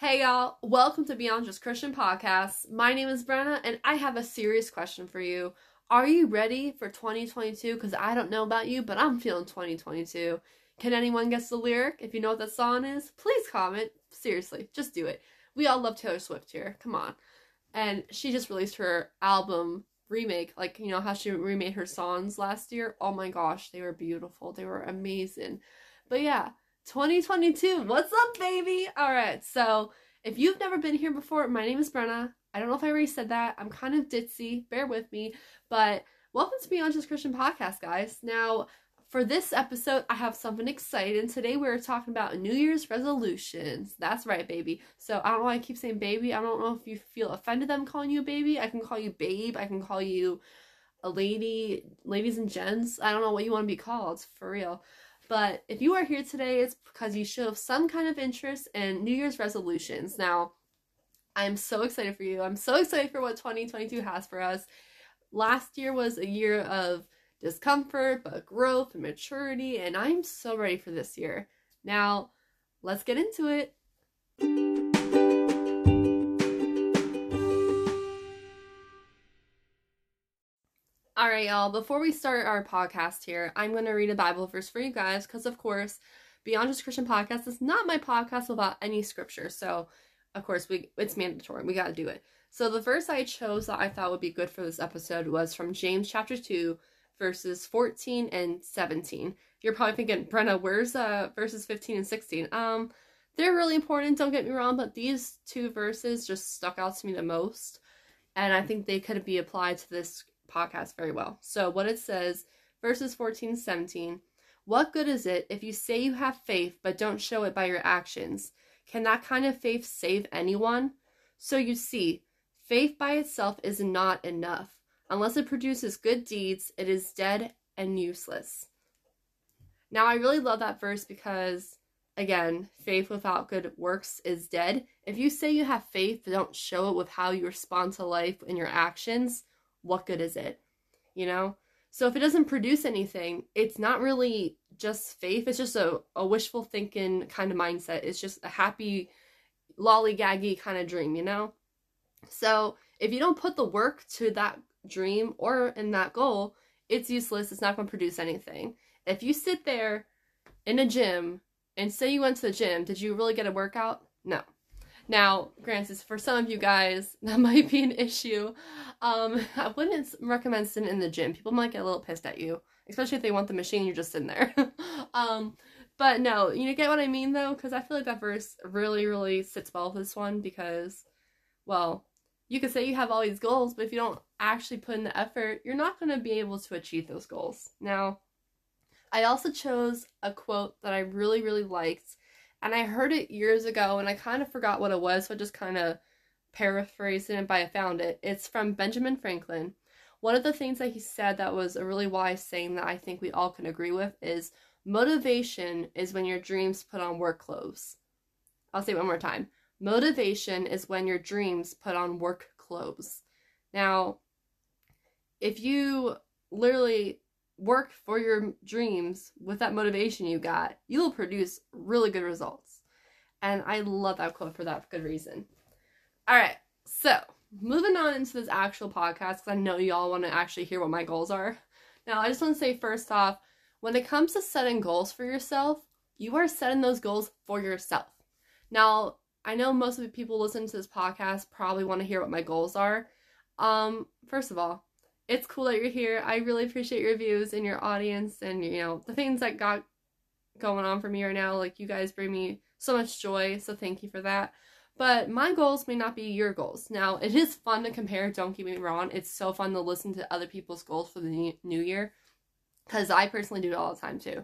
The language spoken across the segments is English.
Hey y'all, welcome to Beyond Just Christian Podcast. My name is Brenna and I have a serious question for you. Are you ready for 2022? Because I don't know about you, but I'm feeling 2022. Can anyone guess the lyric? If you know what that song is, please comment. Seriously, just do it. We all love Taylor Swift here. Come on. And she just released her album remake, like, you know, how she remade her songs last year. Oh my gosh, they were beautiful. They were amazing. But yeah, 2022. What's up, baby? All right. So, if you've never been here before, my name is Brenna. I don't know if I already said that. I'm kind of ditzy. Bear with me. But welcome to Beyond Just Christian Podcast, guys. Now, for this episode, I have something exciting. Today, we're talking about New Year's resolutions. That's right, baby. So, I don't know why I keep saying baby. I don't know if you feel offended that I'm calling you a baby. I can call you babe. I can call you a lady, ladies and gents. I don't know what you want to be called, for real. But if you are here today, it's because you show some kind of interest in New Year's resolutions. Now, I'm so excited for you. I'm so excited for what 2022 has for us. Last year was a year of discomfort, but growth and maturity, and I'm so ready for this year. Now, let's get into it. Right, y'all, before we start our podcast here, I'm going to read a Bible verse for you guys because, of course, Beyond Just Christian Podcast is not my podcast without any scripture. So, of course, we it's mandatory. We got to do it. So, the verse I chose that I thought would be good for this episode was from James chapter 2, verses 14 and 17. You're probably thinking, Brenna, where's uh, verses 15 and 16? Um, they're really important, don't get me wrong, but these two verses just stuck out to me the most. And I think they could be applied to this podcast very well. So, what it says, verses 14 17 What good is it if you say you have faith but don't show it by your actions? Can that kind of faith save anyone? So, you see, faith by itself is not enough. Unless it produces good deeds, it is dead and useless. Now, I really love that verse because, again, faith without good works is dead. If you say you have faith but don't show it with how you respond to life and your actions, what good is it? You know? So if it doesn't produce anything, it's not really just faith. It's just a, a wishful thinking kind of mindset. It's just a happy, lollygaggy kind of dream, you know? So if you don't put the work to that dream or in that goal, it's useless. It's not going to produce anything. If you sit there in a gym and say you went to the gym, did you really get a workout? No. Now, granted, for some of you guys, that might be an issue. Um, I wouldn't recommend sitting in the gym. People might get a little pissed at you, especially if they want the machine, you're just sitting there. um, but no, you get what I mean though, because I feel like that verse really, really sits well with this one because, well, you could say you have all these goals, but if you don't actually put in the effort, you're not going to be able to achieve those goals. Now, I also chose a quote that I really, really liked and I heard it years ago and I kind of forgot what it was, so I just kind of paraphrased it, but I found it. It's from Benjamin Franklin. One of the things that he said that was a really wise saying that I think we all can agree with is motivation is when your dreams put on work clothes. I'll say it one more time. Motivation is when your dreams put on work clothes. Now, if you literally work for your dreams with that motivation you got, you will produce really good results. And I love that quote for that good reason. All right, so moving on into this actual podcast, because I know y'all want to actually hear what my goals are. Now, I just want to say first off, when it comes to setting goals for yourself, you are setting those goals for yourself. Now, I know most of the people listening to this podcast probably want to hear what my goals are. Um, first of all, it's cool that you're here. I really appreciate your views and your audience and you know the things that got going on for me right now. Like you guys bring me so much joy, so thank you for that. But my goals may not be your goals. Now, it is fun to compare, don't get me wrong. It's so fun to listen to other people's goals for the new year because I personally do it all the time too.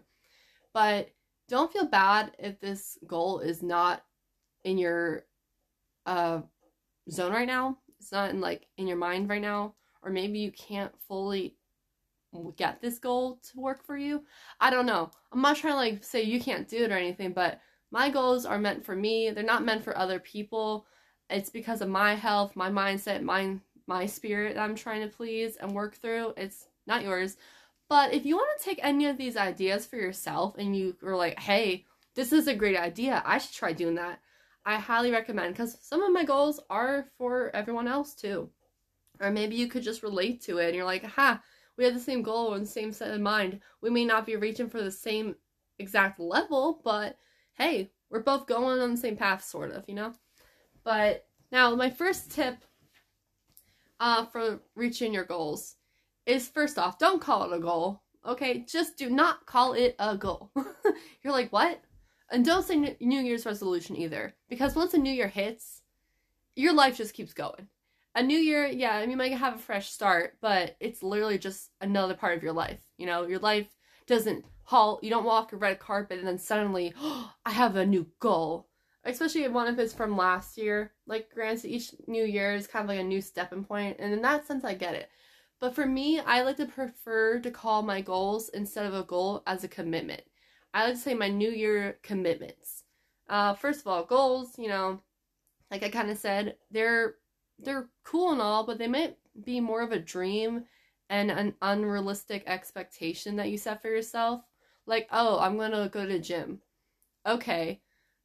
But don't feel bad if this goal is not in your uh, zone right now. It's not in like in your mind right now or maybe you can't fully get this goal to work for you. I don't know. I'm not trying to like say you can't do it or anything, but my goals are meant for me. They're not meant for other people. It's because of my health, my mindset, my my spirit that I'm trying to please and work through. It's not yours. But if you want to take any of these ideas for yourself and you are like, "Hey, this is a great idea. I should try doing that." I highly recommend because some of my goals are for everyone else too. Or maybe you could just relate to it and you're like, ha, we have the same goal and the same set of mind. We may not be reaching for the same exact level, but hey, we're both going on the same path, sort of, you know? But now, my first tip uh, for reaching your goals is first off, don't call it a goal. Okay, just do not call it a goal. You're like, what? And don't say New Year's resolution either, because once a new year hits, your life just keeps going. A new year, yeah, you might have a fresh start, but it's literally just another part of your life. You know, your life doesn't halt. You don't walk a red carpet and then suddenly, oh, I have a new goal. Especially if one of it's from last year. Like, granted, each new year is kind of like a new stepping point, and in that sense, I get it. But for me, I like to prefer to call my goals instead of a goal as a commitment. I like to say my new year commitments. Uh, first of all, goals, you know, like I kind of said, they're they're cool and all, but they might be more of a dream and an unrealistic expectation that you set for yourself. Like, oh, I'm gonna go to gym. Okay,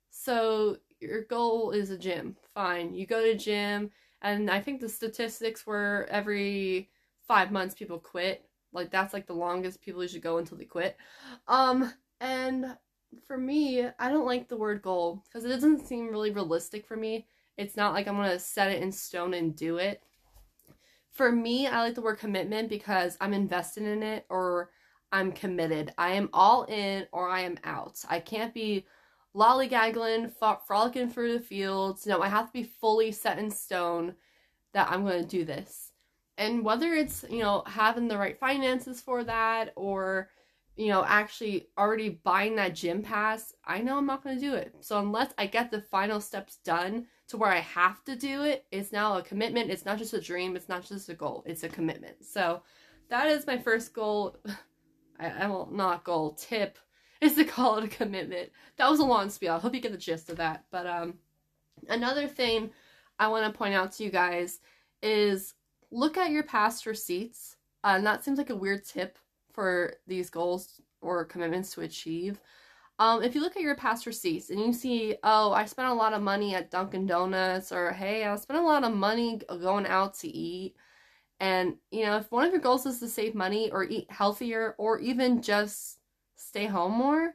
so your goal is a gym. Fine, you go to gym, and I think the statistics were every five months people quit. Like that's like the longest people should go until they quit. Um, and for me, I don't like the word goal because it doesn't seem really realistic for me. It's not like I'm gonna set it in stone and do it. For me, I like the word commitment because I'm invested in it or I'm committed. I am all in or I am out. I can't be lollygaggling, frolicking through the fields. No, I have to be fully set in stone that I'm going to do this. And whether it's, you know, having the right finances for that or, you know, actually already buying that gym pass, I know I'm not going to do it. So unless I get the final steps done to where I have to do it, it's now a commitment. It's not just a dream, it's not just a goal, it's a commitment. So that is my first goal. I, I will not goal tip is to call it a commitment. That was a long spiel. I hope you get the gist of that. But um, another thing I want to point out to you guys is look at your past receipts. Uh, and that seems like a weird tip for these goals or commitments to achieve. Um, if you look at your past receipts and you see, oh, I spent a lot of money at Dunkin' Donuts, or hey, I spent a lot of money going out to eat. And, you know, if one of your goals is to save money or eat healthier or even just stay home more,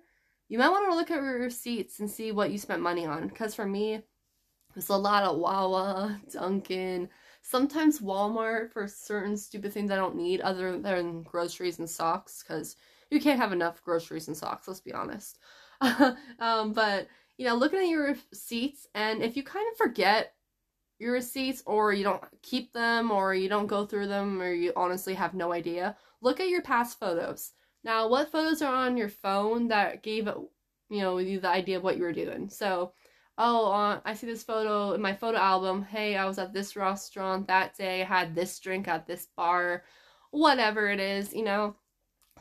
you might want to look at your receipts and see what you spent money on. Because for me, there's a lot of Wawa, Dunkin', sometimes Walmart for certain stupid things I don't need other than groceries and socks. Because you can't have enough groceries and socks, let's be honest. um, but, you know, looking at your receipts, and if you kind of forget your receipts or you don't keep them or you don't go through them or you honestly have no idea, look at your past photos. Now, what photos are on your phone that gave you know you the idea of what you were doing? So, oh, uh, I see this photo in my photo album. Hey, I was at this restaurant that day. I had this drink at this bar. Whatever it is, you know.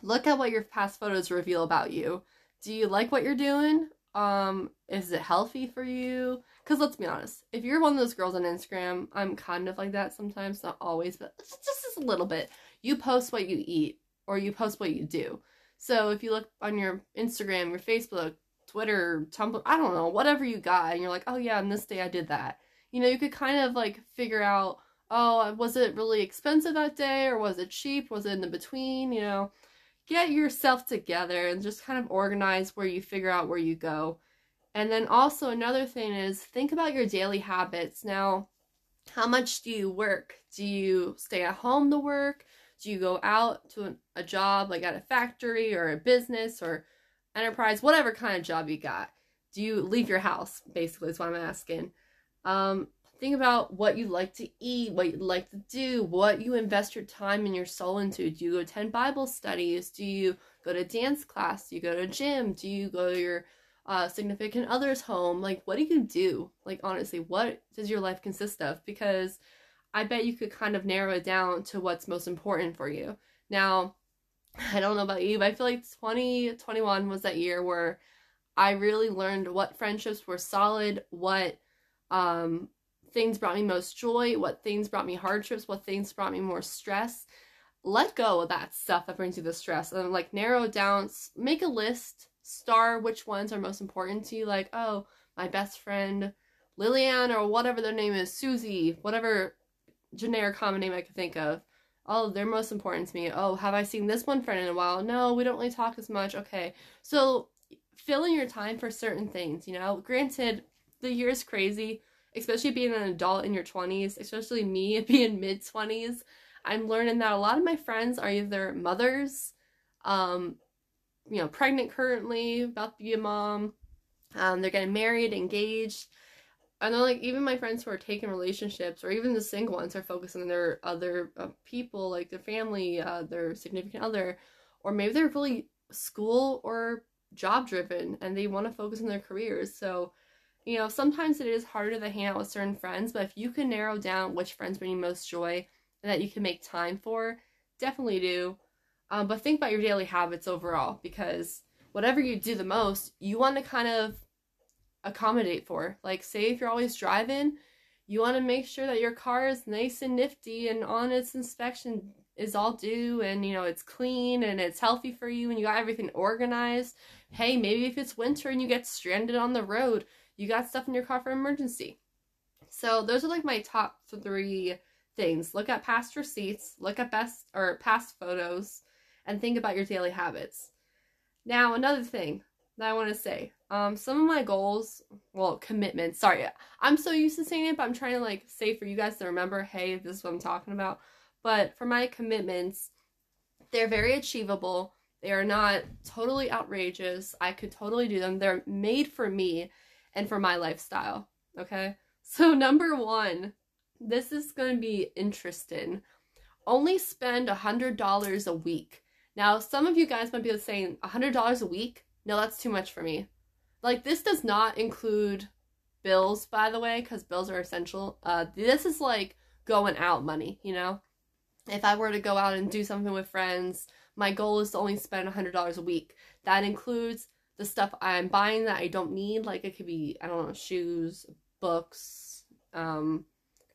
Look at what your past photos reveal about you. Do you like what you're doing? Um, is it healthy for you? Because let's be honest, if you're one of those girls on Instagram, I'm kind of like that sometimes, not always, but just, a little bit. You post what you eat or you post what you do. So if you look on your Instagram, your Facebook, Twitter, Tumblr, I don't know, whatever you got, and you're like, oh yeah, on this day I did that. You know, you could kind of like figure out, oh, was it really expensive that day or was it cheap? Was it in the between? You know, get yourself together and just kind of organize where you figure out where you go. And then also another thing is think about your daily habits. Now, how much do you work? Do you stay at home to work? Do you go out to a job like at a factory or a business or enterprise, whatever kind of job you got? Do you leave your house? Basically, is what I'm asking. Um, think about what you like to eat, what you like to do, what you invest your time and your soul into. Do you go attend Bible studies? Do you go to dance class? Do you go to gym? Do you go to your uh, significant other's home? Like, what do you do? Like, honestly, what does your life consist of? Because I bet you could kind of narrow it down to what's most important for you. Now, I don't know about you, but I feel like 2021 was that year where I really learned what friendships were solid, what um, things brought me most joy, what things brought me hardships, what things brought me more stress. Let go of that stuff that brings you the stress and like narrow down, make a list, star which ones are most important to you. Like, oh, my best friend, Lillian or whatever their name is, Susie, whatever generic common name I could think of. Oh, they're most important to me. Oh, have I seen this one friend in a while? No, we don't really talk as much. Okay. So fill in your time for certain things, you know? Granted, the year is crazy, especially being an adult in your 20s, especially me being mid 20s. I'm learning that a lot of my friends are either mothers, um, you know, pregnant currently, about to be a mom, um, they're getting married, engaged. I know, like, even my friends who are taking relationships, or even the single ones, are focusing on their other uh, people, like their family, uh, their significant other, or maybe they're really school or job driven and they want to focus on their careers. So, you know, sometimes it is harder to hang out with certain friends, but if you can narrow down which friends bring you most joy and that you can make time for, definitely do. Um, but think about your daily habits overall because whatever you do the most, you want to kind of accommodate for. Like, say if you're always driving, you want to make sure that your car is nice and nifty and on its inspection is all due and you know it's clean and it's healthy for you and you got everything organized. Hey, maybe if it's winter and you get stranded on the road, you got stuff in your car for emergency. So those are like my top three things. Look at past receipts, look at best or past photos, and think about your daily habits. Now, another thing that I want to say. Um, some of my goals, well, commitments. Sorry, I'm so used to saying it, but I'm trying to like say for you guys to remember, hey, this is what I'm talking about. But for my commitments, they're very achievable. They are not totally outrageous. I could totally do them. They're made for me and for my lifestyle. Okay. So, number one, this is going to be interesting. Only spend a $100 a week. Now, some of you guys might be saying, a $100 a week? No, that's too much for me. Like, this does not include bills, by the way, because bills are essential. Uh, this is like going out money, you know? If I were to go out and do something with friends, my goal is to only spend $100 a week. That includes the stuff I'm buying that I don't need, like it could be, I don't know, shoes, books, um,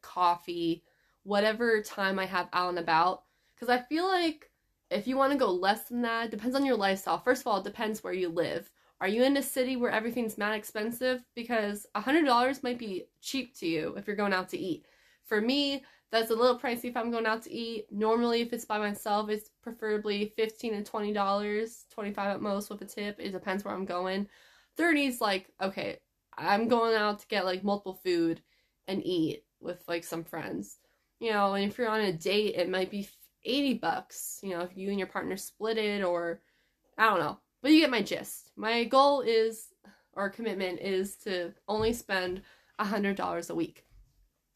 coffee, whatever time I have out and about. Because I feel like if you want to go less than that, depends on your lifestyle. First of all, it depends where you live. Are you in a city where everything's mad expensive? Because $100 might be cheap to you if you're going out to eat. For me, that's a little pricey if I'm going out to eat. Normally, if it's by myself, it's preferably 15 to $20, 25 at most with a tip. It depends where I'm going. 30 is like, okay, I'm going out to get like multiple food and eat with like some friends. You know, and if you're on a date, it might be 80 bucks, you know, if you and your partner split it or I don't know. But you get my gist. My goal is or commitment is to only spend $100 a week.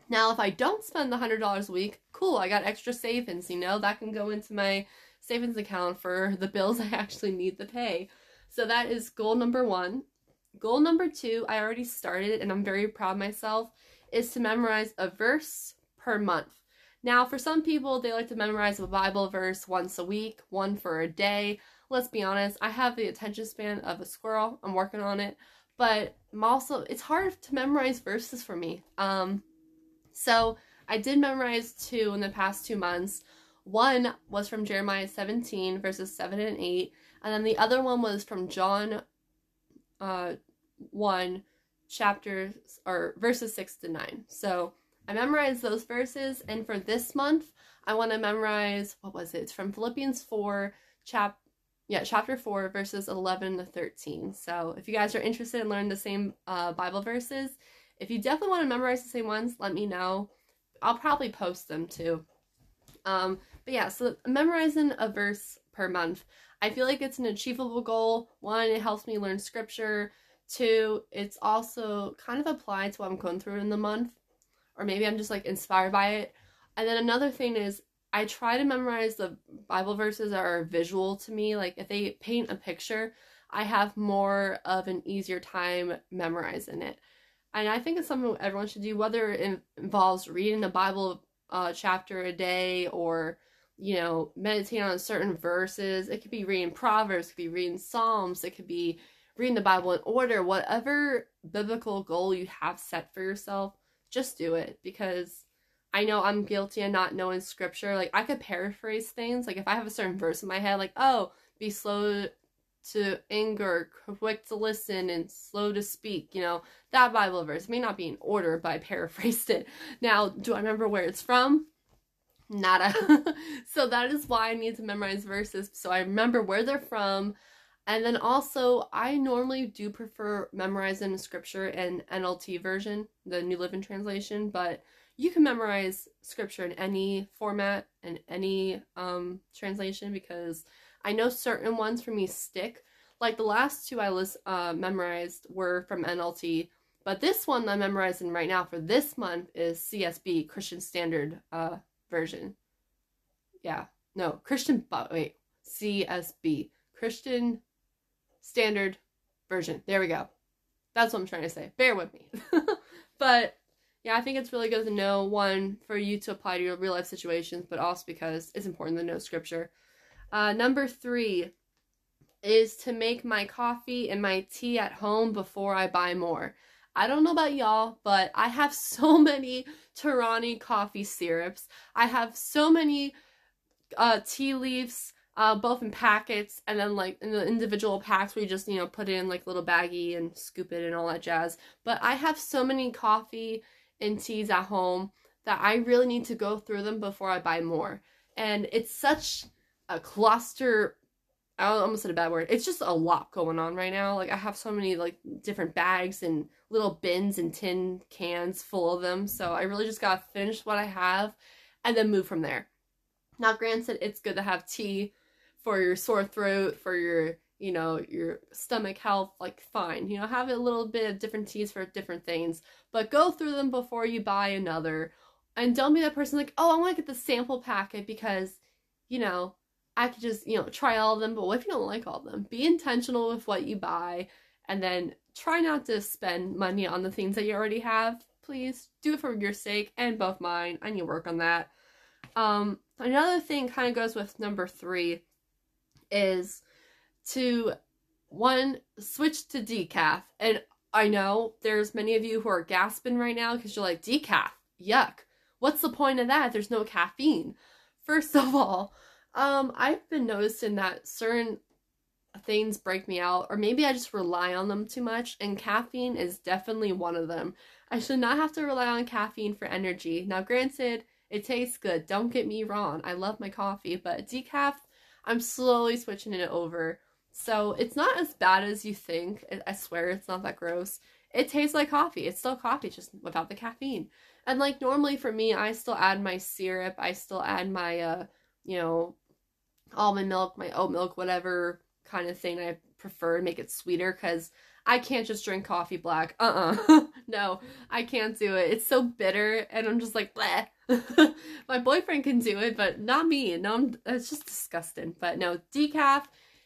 Now, if I don't spend the $100 a week, cool, I got extra savings, you know, that can go into my savings account for the bills I actually need to pay. So that is goal number one. Goal number two, I already started and I'm very proud of myself, is to memorize a verse per month. Now, for some people, they like to memorize a Bible verse once a week, one for a day. Let's be honest, I have the attention span of a squirrel. I'm working on it. But I'm also, it's hard to memorize verses for me. Um, so I did memorize two in the past two months. One was from Jeremiah 17, verses 7 and 8. And then the other one was from John uh, 1, chapters, or verses 6 to 9. So I memorized those verses. And for this month, I want to memorize, what was it? It's from Philippians 4, chap yeah, chapter 4, verses 11 to 13. So if you guys are interested in learning the same uh, Bible verses, if you definitely want to memorize the same ones, let me know. I'll probably post them too. Um, but yeah, so memorizing a verse per month. I feel like it's an achievable goal. One, it helps me learn scripture. Two, it's also kind of applied to what I'm going through in the month. Or maybe I'm just like inspired by it. And then another thing is I try to memorize the Bible verses that are visual to me. Like if they paint a picture, I have more of an easier time memorizing it. And I think it's something everyone should do, whether it involves reading a Bible uh, chapter a day or, you know, meditating on certain verses. It could be reading Proverbs, it could be reading Psalms, it could be reading the Bible in order. Whatever biblical goal you have set for yourself, just do it because I know I'm guilty of not knowing scripture. Like, I could paraphrase things. Like, if I have a certain verse in my head, like, oh, be slow to anger, quick to listen, and slow to speak. You know, that Bible verse may not be in order, but I paraphrased it. Now, do I remember where it's from? Nada. so that is why I need to memorize verses so I remember where they're from. And then also, I normally do prefer memorizing scripture in NLT version, the New Living Translation, but you can memorize scripture in any format and any um, translation because I know certain ones for me stick. Like the last two I was uh, memorized were from NLT, but this one I'm memorizing right now for this month is CSB Christian Standard uh, Version. Yeah, no Christian. But wait, CSB Christian Standard Version. There we go. That's what I'm trying to say. Bear with me. but yeah, I think it's really good to know one for you to apply to your real life situations, but also because it's important to know scripture. Uh, number three is to make my coffee and my tea at home before I buy more. I don't know about y'all, but I have so many Torani coffee syrups. I have so many uh, tea leaves, uh, both in packets and then like in the individual packs where you just, you know, put in like little baggie and scoop it and all that jazz. But I have so many coffee and teas at home that I really need to go through them before I buy more. And it's such a cluster I almost said a bad word. It's just a lot going on right now. Like I have so many like different bags and little bins and tin cans full of them. So I really just gotta finish what I have and then move from there. Now granted it's good to have tea for your sore throat, for your you know, your stomach health, like fine. You know, have a little bit of different teas for different things, but go through them before you buy another. And don't be that person like, oh, I want to get the sample packet because, you know, I could just, you know, try all of them, but what if you don't like all of them? Be intentional with what you buy and then try not to spend money on the things that you already have. Please do it for your sake and both mine. I need to work on that. Um, another thing kind of goes with number three is to one switch to decaf. And I know there's many of you who are gasping right now because you're like, decaf, yuck. What's the point of that? There's no caffeine. First of all, um, I've been noticing that certain things break me out, or maybe I just rely on them too much, and caffeine is definitely one of them. I should not have to rely on caffeine for energy. Now, granted, it tastes good, don't get me wrong, I love my coffee, but decaf, I'm slowly switching it over so it's not as bad as you think. I swear it's not that gross. It tastes like coffee. It's still coffee, just without the caffeine. And like normally for me, I still add my syrup. I still add my, uh, you know, almond milk, my oat milk, whatever kind of thing I prefer to make it sweeter because I can't just drink coffee black. Uh uh no, I can't do it. It's so bitter and I'm just like, bleh. my boyfriend can do it, but not me. No, I'm, it's just disgusting. But no, decaf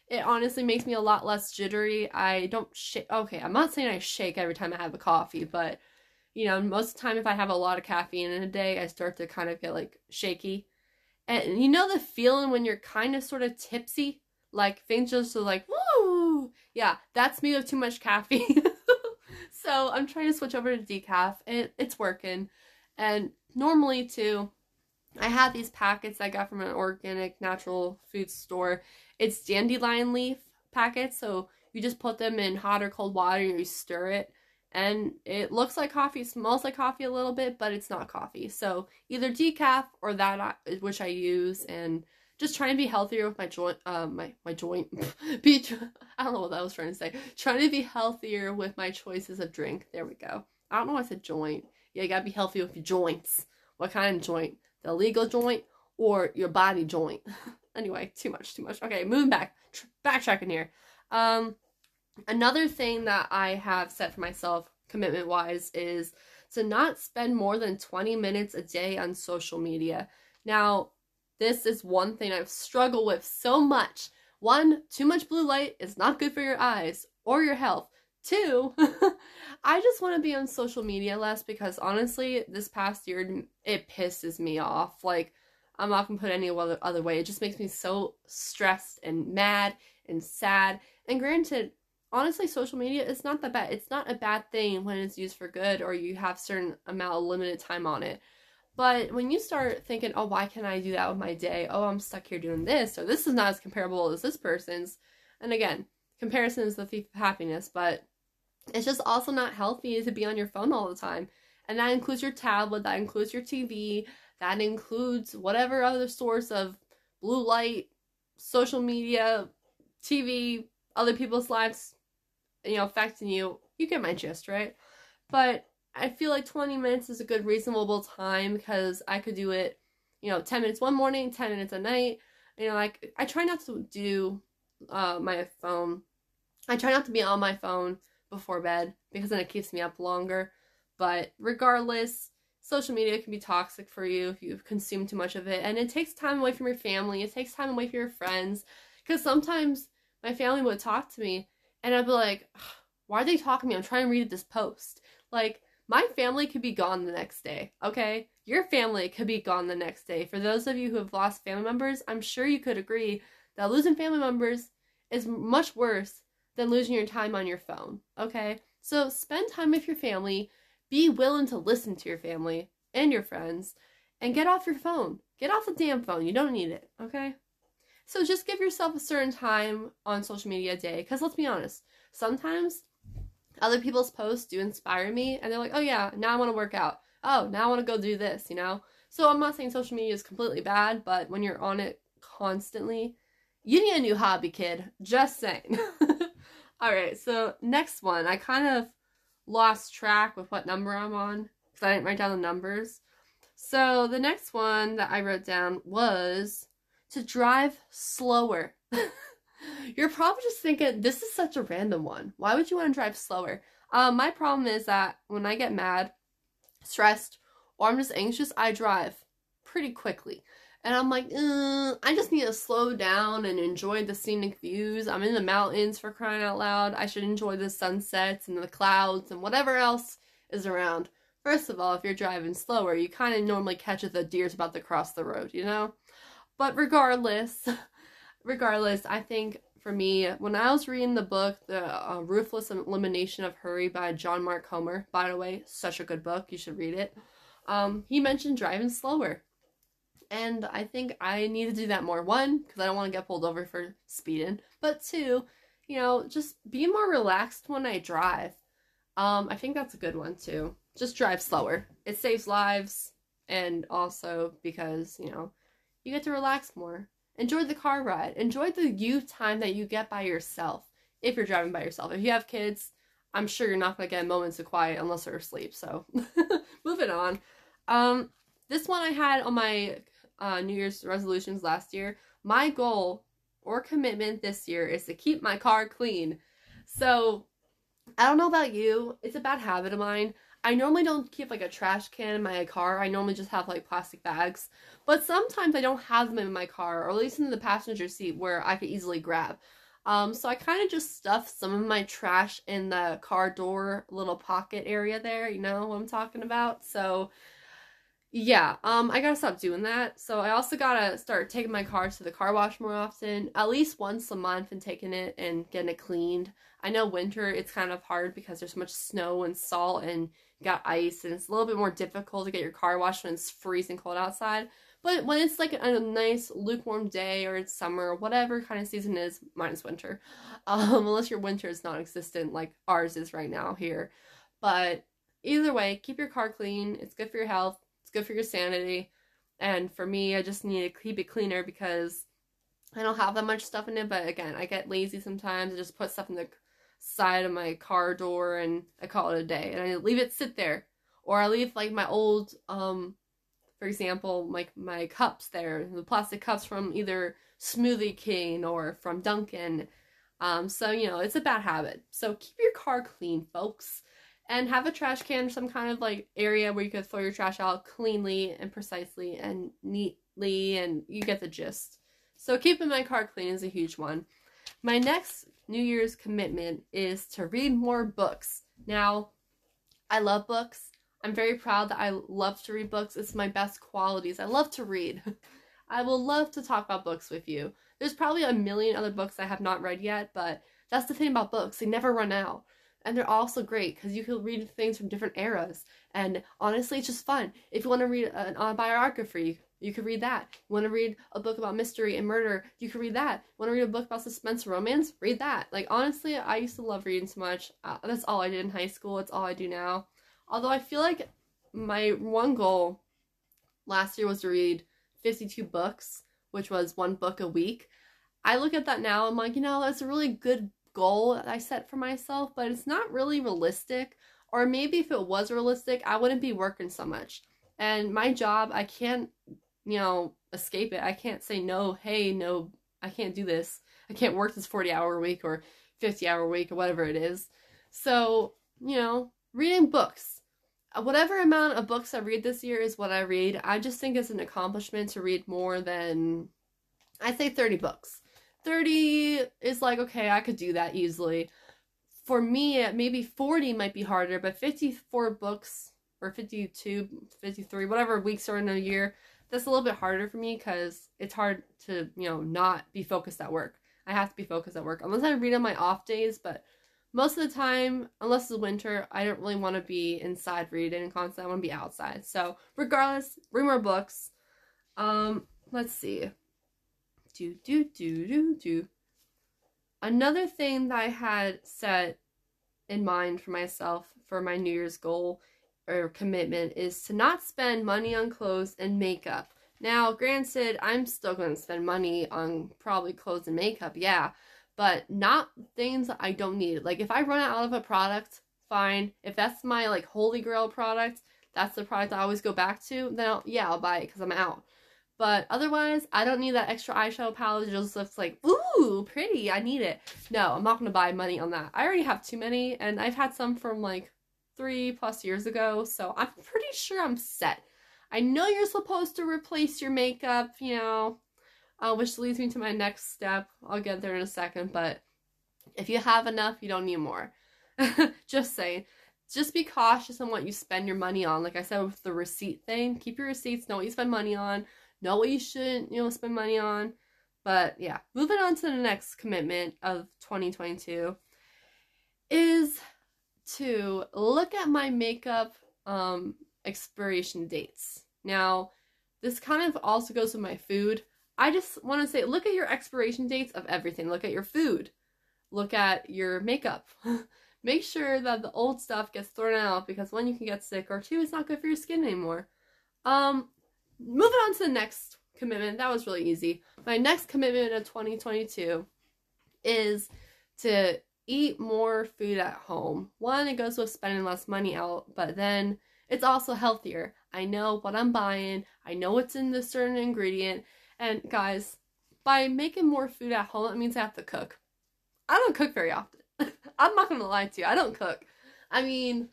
it honestly makes me a lot less jittery. I don't shake. Okay, I'm not saying I shake every time I have a coffee, but you know, most of the time if I have a lot of caffeine in a day, I start to kind of get like shaky. And you know the feeling when you're kind of sort of tipsy? Like things just are like, woo! Yeah, that's me with too much caffeine. so I'm trying to switch over to decaf. It, it's working. And normally, too, I have these packets I got from an organic natural food store it's dandelion leaf packets, so you just put them in hot or cold water and you stir it. And it looks like coffee, smells like coffee a little bit, but it's not coffee. So either decaf or that which I use, and just trying to be healthier with my joint, uh, my my joint. be, I don't know what I was trying to say. Trying to be healthier with my choices of drink. There we go. I don't know why I said joint. Yeah, you gotta be healthy with your joints. What kind of joint? The legal joint or your body joint? Anyway, too much, too much. Okay, moving back, tr- backtracking here. Um, another thing that I have set for myself, commitment wise, is to not spend more than 20 minutes a day on social media. Now, this is one thing I've struggled with so much. One, too much blue light is not good for your eyes or your health. Two, I just want to be on social media less because honestly, this past year, it pisses me off. Like, I'm not gonna put any other, other way. It just makes me so stressed and mad and sad. And granted, honestly, social media is not that bad. It's not a bad thing when it's used for good or you have certain amount of limited time on it. But when you start thinking, oh, why can't I do that with my day? Oh, I'm stuck here doing this, or this is not as comparable as this person's. And again, comparison is the thief of happiness, but it's just also not healthy to be on your phone all the time. And that includes your tablet, that includes your TV, that includes whatever other source of blue light, social media, TV, other people's lives, you know, affecting you. You get my gist, right? But I feel like 20 minutes is a good reasonable time because I could do it, you know, 10 minutes one morning, 10 minutes at night. You know, like I try not to do uh, my phone. I try not to be on my phone before bed because then it keeps me up longer. But regardless, social media can be toxic for you if you consume too much of it. And it takes time away from your family, it takes time away from your friends. Because sometimes my family would talk to me and I'd be like, why are they talking to me? I'm trying to read this post. Like, my family could be gone the next day, okay? Your family could be gone the next day. For those of you who have lost family members, I'm sure you could agree that losing family members is much worse than losing your time on your phone, okay? So spend time with your family, be willing to listen to your family and your friends, and get off your phone. Get off the damn phone. You don't need it, okay? So just give yourself a certain time on social media day, because let's be honest, sometimes other people's posts do inspire me and they're like, oh yeah, now I want to work out. Oh, now I want to go do this, you know? So I'm not saying social media is completely bad, but when you're on it constantly, you need a new hobby, kid. Just saying. All right, so next one. I kind of lost track with what number I'm on because I didn't write down the numbers. So the next one that I wrote down was to drive slower. You're probably just thinking, this is such a random one. Why would you want to drive slower? Um, my problem is that when I get mad, stressed, or I'm just anxious, I drive pretty quickly. And I'm like, uh, I just need to slow down and enjoy the scenic views. I'm in the mountains for crying out loud. I should enjoy the sunsets and the clouds and whatever else is around. First of all, if you're driving slower, you kind of normally catch the deer's about to cross the road, you know? But regardless, regardless, I think for me, when I was reading the book, The uh, Ruthless Elimination of Hurry by John Mark Comer, by the way, such a good book, you should read it. Um, he mentioned driving slower. And I think I need to do that more. One, because I don't want to get pulled over for speeding. But two, you know, just be more relaxed when I drive. Um, I think that's a good one too. Just drive slower. It saves lives and also because, you know, you get to relax more. Enjoy the car ride. Enjoy the you time that you get by yourself if you're driving by yourself. If you have kids, I'm sure you're not going to get moments of quiet unless they're asleep. So, moving on. Um, this one I had on my uh, New Year's resolutions last year. My goal or commitment this year is to keep my car clean. So, I don't know about you. It's a bad habit of mine. I normally don't keep like a trash can in my car. I normally just have like plastic bags. But sometimes I don't have them in my car, or at least in the passenger seat where I could easily grab. Um, so I kind of just stuff some of my trash in the car door little pocket area there. You know what I'm talking about? So yeah, um, I gotta stop doing that. So I also gotta start taking my car to the car wash more often, at least once a month, and taking it and getting it cleaned. I know winter it's kind of hard because there's so much snow and salt and got ice, and it's a little bit more difficult to get your car washed when it's freezing cold outside. But when it's like a nice lukewarm day or it's summer, whatever kind of season is, minus winter, um, unless your winter is non-existent like ours is right now here. But either way, keep your car clean. It's good for your health it's good for your sanity. And for me, I just need to keep it cleaner because I don't have that much stuff in it. But again, I get lazy sometimes. I just put stuff in the side of my car door and I call it a day. And I leave it sit there. Or I leave like my old, um, for example, like my, my cups there, the plastic cups from either Smoothie King or from Dunkin'. Um, so, you know, it's a bad habit. So keep your car clean, folks and have a trash can some kind of like area where you could throw your trash out cleanly and precisely and neatly and you get the gist. So keeping my car clean is a huge one. My next New Year's commitment is to read more books. Now, I love books. I'm very proud that I love to read books. It's my best qualities. I love to read. I will love to talk about books with you. There's probably a million other books I have not read yet, but that's the thing about books. They never run out and they're also great because you can read things from different eras and honestly it's just fun if you want to read an autobiography You could read that. You Want to read a book about mystery and murder? You could read that. You Want to read a book about suspense romance? Read that. Like honestly, I used to love reading so much. Uh, that's all I did in high school. It's all I do now. Although I feel like my one goal last year was to read 52 books, which was one book a week. I look at that now, I'm like, you know, that's a really good goal that I set for myself, but it's not really realistic. Or maybe if it was realistic, I wouldn't be working so much. And my job, I can't, you know, escape it. I can't say no, hey, no, I can't do this. I can't work this 40 hour week or 50 hour week or whatever it is. So, you know, reading books. Uh, whatever amount of books I read this year is what I read. I just think it's an accomplishment to read more than, I say 30 books. 30 is like, okay, I could do that easily. For me, maybe 40 might be harder, but 54 books or 52, 53, whatever weeks are in a year, that's a little bit harder for me because it's hard to, you know, not be focused at work. I have to be focused at work unless I read on my off days, but most of the time, unless it's winter, I don't really want to be inside reading constantly. I want to be outside. So, regardless, read more books. Um, let's see do, do, do, do, do. Another thing that I had set in mind for myself for my New Year's goal or commitment is to not spend money on clothes and makeup. Now, granted, I'm still going to spend money on probably clothes and makeup, yeah, but not things I don't need. Like if I run out of a product, fine. If that's my like holy grail product, that's the product I always go back to, then I'll, yeah, I'll buy it because I'm out. But otherwise, I don't need that extra eyeshadow palette. It just looks like, ooh, pretty. I need it. No, I'm not going to buy money on that. I already have too many, and I've had some from like three plus years ago, so I'm pretty sure I'm set. I know you're supposed to replace your makeup, you know, uh, which leads me to my next step. I'll get there in a second, but if you have enough, you don't need more. just saying. Just be cautious on what you spend your money on. Like I said with the receipt thing, keep your receipts, know what you spend money on know what you shouldn't, you know, spend money on. But yeah, moving on to the next commitment of 2022 is to look at my makeup um, expiration dates. Now, this kind of also goes with my food. I just want to say look at your expiration dates of everything. Look at your food. Look at your makeup. Make sure that the old stuff gets thrown out because one, you can get sick, or two, it's not good for your skin anymore. Um, moving on to the next commitment. That was really easy. My next commitment of 2022 is to eat more food at home. One, it goes with spending less money out, but then it's also healthier. I know what I'm buying, I know what's in the certain ingredient. And guys, by making more food at home, that means I have to cook. I don't cook very often. I'm not gonna lie to you, I don't cook. I mean,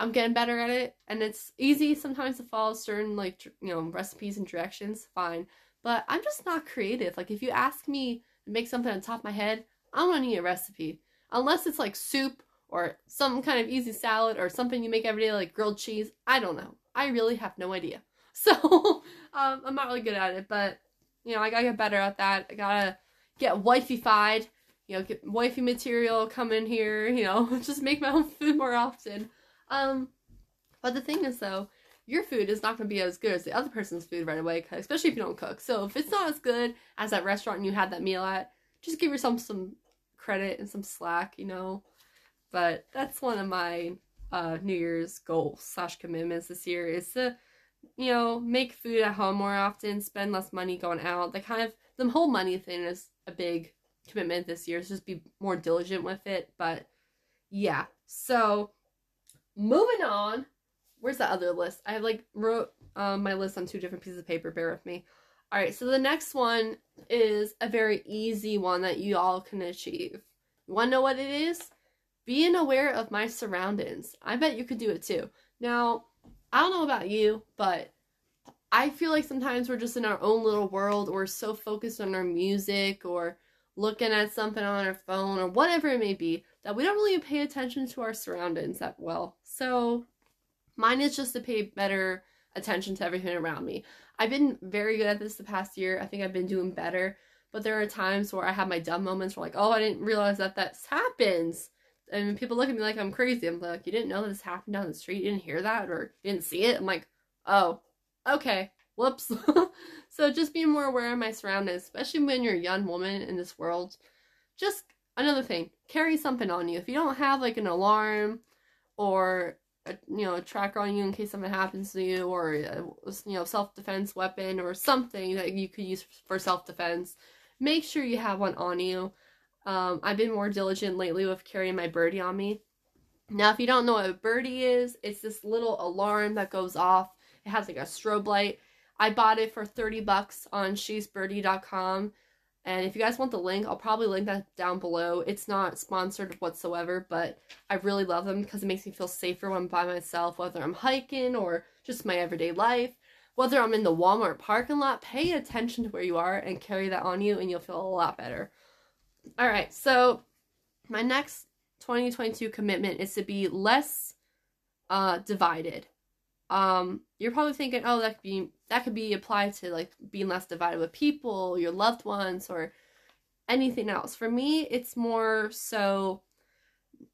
I'm getting better at it, and it's easy sometimes to follow certain like you know recipes and directions. Fine, but I'm just not creative. Like if you ask me to make something on top of my head, I don't need a recipe unless it's like soup or some kind of easy salad or something you make every day like grilled cheese. I don't know. I really have no idea. So um, I'm not really good at it, but you know I gotta get better at that. I gotta get wifey-fied. You know, get wifey material come in here. You know, just make my own food more often. Um, but the thing is, though, your food is not going to be as good as the other person's food right away, especially if you don't cook. So if it's not as good as that restaurant you had that meal at, just give yourself some credit and some slack, you know. But that's one of my uh, New Year's goals slash commitments this year is to, you know, make food at home more often, spend less money going out. The kind of the whole money thing is a big commitment this year. So just be more diligent with it. But yeah, so Moving on. Where's the other list? I have like wrote um, my list on two different pieces of paper. Bear with me. All right, so the next one is a very easy one that you all can achieve. You want to know what it is? Being aware of my surroundings. I bet you could do it too. Now, I don't know about you, but I feel like sometimes we're just in our own little world or so focused on our music or looking at something on our phone or whatever it may be that we don't really pay attention to our surroundings that well. So mine is just to pay better attention to everything around me. I've been very good at this the past year. I think I've been doing better. But there are times where I have my dumb moments where like, oh, I didn't realize that that happens. And people look at me like I'm crazy. I'm like, you didn't know this happened down the street? You didn't hear that or didn't see it? I'm like, oh, okay, Whoops. so just be more aware of my surroundings, especially when you're a young woman in this world. Just another thing, carry something on you. If you don't have like an alarm or a, you know a tracker on you in case something happens to you, or a, you know self defense weapon or something that you could use for self defense, make sure you have one on you. Um, I've been more diligent lately with carrying my birdie on me. Now, if you don't know what a birdie is, it's this little alarm that goes off. It has like a strobe light. I bought it for 30 bucks on shesbirdie.com. And if you guys want the link, I'll probably link that down below. It's not sponsored whatsoever, but I really love them because it makes me feel safer when I'm by myself, whether I'm hiking or just my everyday life. Whether I'm in the Walmart parking lot, pay attention to where you are and carry that on you, and you'll feel a lot better. All right, so my next 2022 commitment is to be less uh, divided. Um, you're probably thinking, oh, that could be that could be applied to like being less divided with people, your loved ones, or anything else. For me, it's more so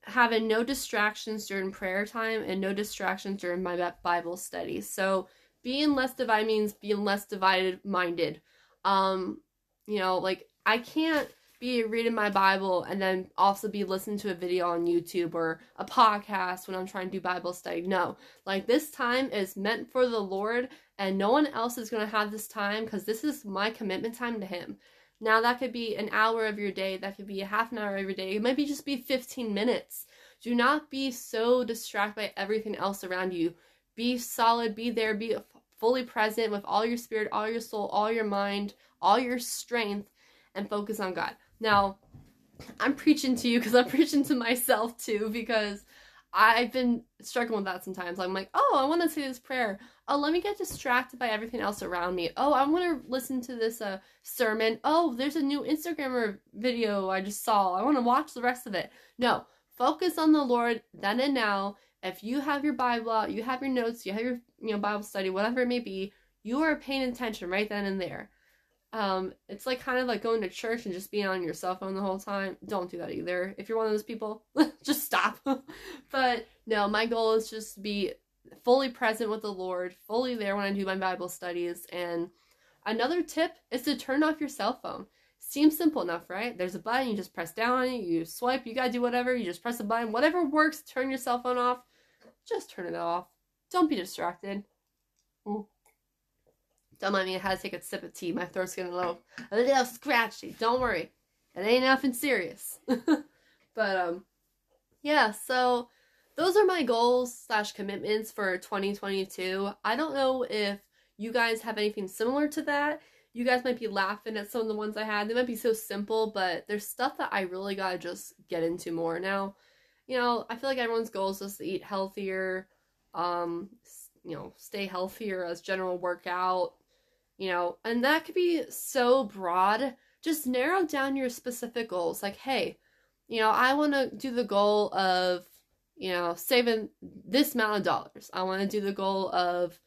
having no distractions during prayer time and no distractions during my Bible study. So being less divided means being less divided minded. Um, you know, like I can't be reading my Bible and then also be listening to a video on YouTube or a podcast when I'm trying to do Bible study. No, like this time is meant for the Lord and no one else is going to have this time because this is my commitment time to Him. Now, that could be an hour of your day, that could be a half an hour every day, it might be just be 15 minutes. Do not be so distracted by everything else around you. Be solid, be there, be fully present with all your spirit, all your soul, all your mind, all your strength, and focus on God. Now, I'm preaching to you because I'm preaching to myself too because I've been struggling with that sometimes. I'm like, oh, I want to say this prayer. Oh, let me get distracted by everything else around me. Oh, I want to listen to this uh, sermon. Oh, there's a new Instagram video I just saw. I want to watch the rest of it. No, focus on the Lord then and now. If you have your Bible out, you have your notes, you have your you know Bible study, whatever it may be, you are paying attention right then and there. Um, it's like kind of like going to church and just being on your cell phone the whole time. Don't do that either. If you're one of those people, just stop. but no, my goal is just to be fully present with the Lord, fully there when I do my Bible studies. And another tip is to turn off your cell phone. Seems simple enough, right? There's a button, you just press down on it, you swipe, you gotta do whatever, you just press a button, whatever works, turn your cell phone off. Just turn it off. Don't be distracted. Mm. Don't mind me, I had to take a sip of tea. My throat's getting a little, a little scratchy. Don't worry. It ain't nothing serious. but, um, yeah, so those are my goals slash commitments for 2022. I don't know if you guys have anything similar to that. You guys might be laughing at some of the ones I had. They might be so simple, but there's stuff that I really gotta just get into more now. You know, I feel like everyone's goal is just to eat healthier, um, you know, stay healthier as general workout, you know, and that could be so broad. Just narrow down your specific goals. Like, hey, you know, I want to do the goal of, you know, saving this amount of dollars. I want to do the goal of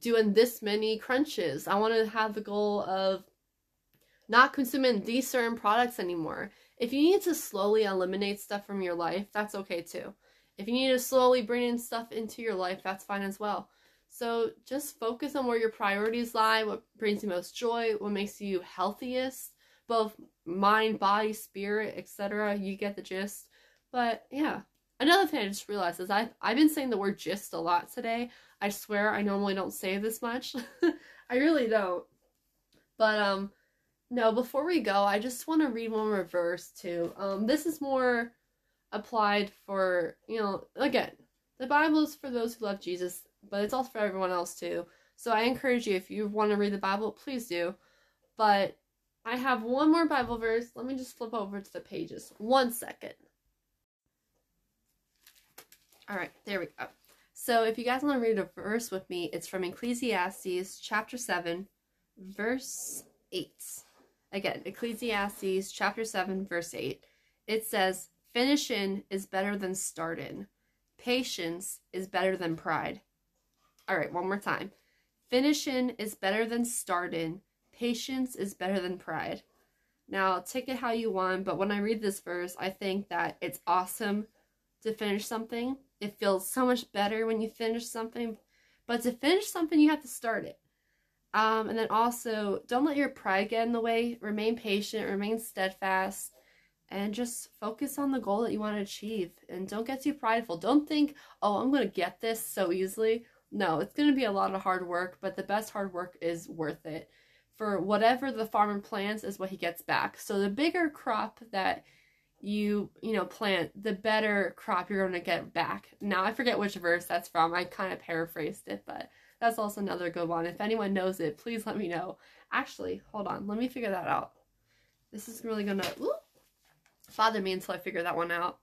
doing this many crunches. I want to have the goal of not consuming these certain products anymore. If you need to slowly eliminate stuff from your life, that's okay too. If you need to slowly bring in stuff into your life, that's fine as well. So just focus on where your priorities lie, what brings you most joy, what makes you healthiest, both mind, body, spirit, etc. You get the gist. But yeah. Another thing I just realized is I've, I've been saying the word gist a lot today. I swear I normally don't say this much. I really don't. But um no, before we go, I just want to read one more verse too. Um this is more applied for, you know, again, the Bible is for those who love Jesus but it's also for everyone else too. So I encourage you, if you want to read the Bible, please do. But I have one more Bible verse. Let me just flip over to the pages. One second. All right, there we go. So if you guys want to read a verse with me, it's from Ecclesiastes chapter 7, verse 8. Again, Ecclesiastes chapter 7, verse 8. It says, Finishing is better than starting. Patience is better than pride. All right, one more time. Finishing is better than starting. Patience is better than pride. Now, take it how you want, but when I read this verse, I think that it's awesome to finish something. It feels so much better when you finish something. But to finish something, you have to start it. Um, and then also, don't let your pride get in the way. Remain patient, remain steadfast, and just focus on the goal that you want to achieve. And don't get too prideful. Don't think, oh, I'm going to get this so easily. No, it's going to be a lot of hard work, but the best hard work is worth it. For whatever the farmer plants is what he gets back. So the bigger crop that you you know plant the better crop you're going to get back. Now i forget which verse that's from. I kind of paraphrased it but that's also another good one. If anyone knows it please let me know. Actually hold on. Let me figure that out. This is really gonna whoop, bother me until i figure that one out.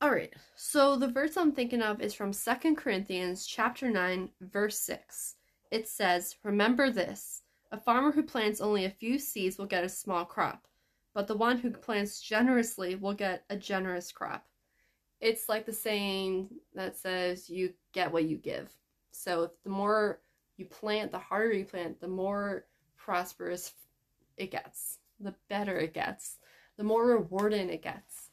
All right. So the verse i'm thinking of is from Second corinthians chapter 9 verse 6 it says remember this a farmer who plants only a few seeds will get a small crop, but the one who plants generously will get a generous crop. It's like the saying that says you get what you give. So the more you plant, the harder you plant, the more prosperous it gets, the better it gets, the more rewarding it gets.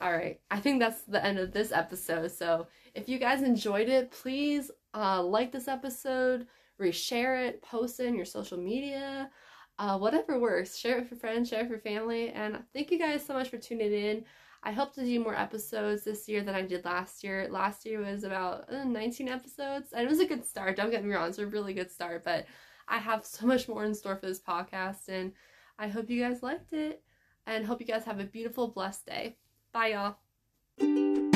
All right, I think that's the end of this episode. So if you guys enjoyed it, please uh, like this episode reshare it, post it in your social media, uh, whatever works. Share it with your friends, share it with your family. And thank you guys so much for tuning in. I hope to do more episodes this year than I did last year. Last year was about uh, 19 episodes, and it was a good start. Don't get me wrong, it's a really good start, but I have so much more in store for this podcast, and I hope you guys liked it, and hope you guys have a beautiful, blessed day. Bye, y'all.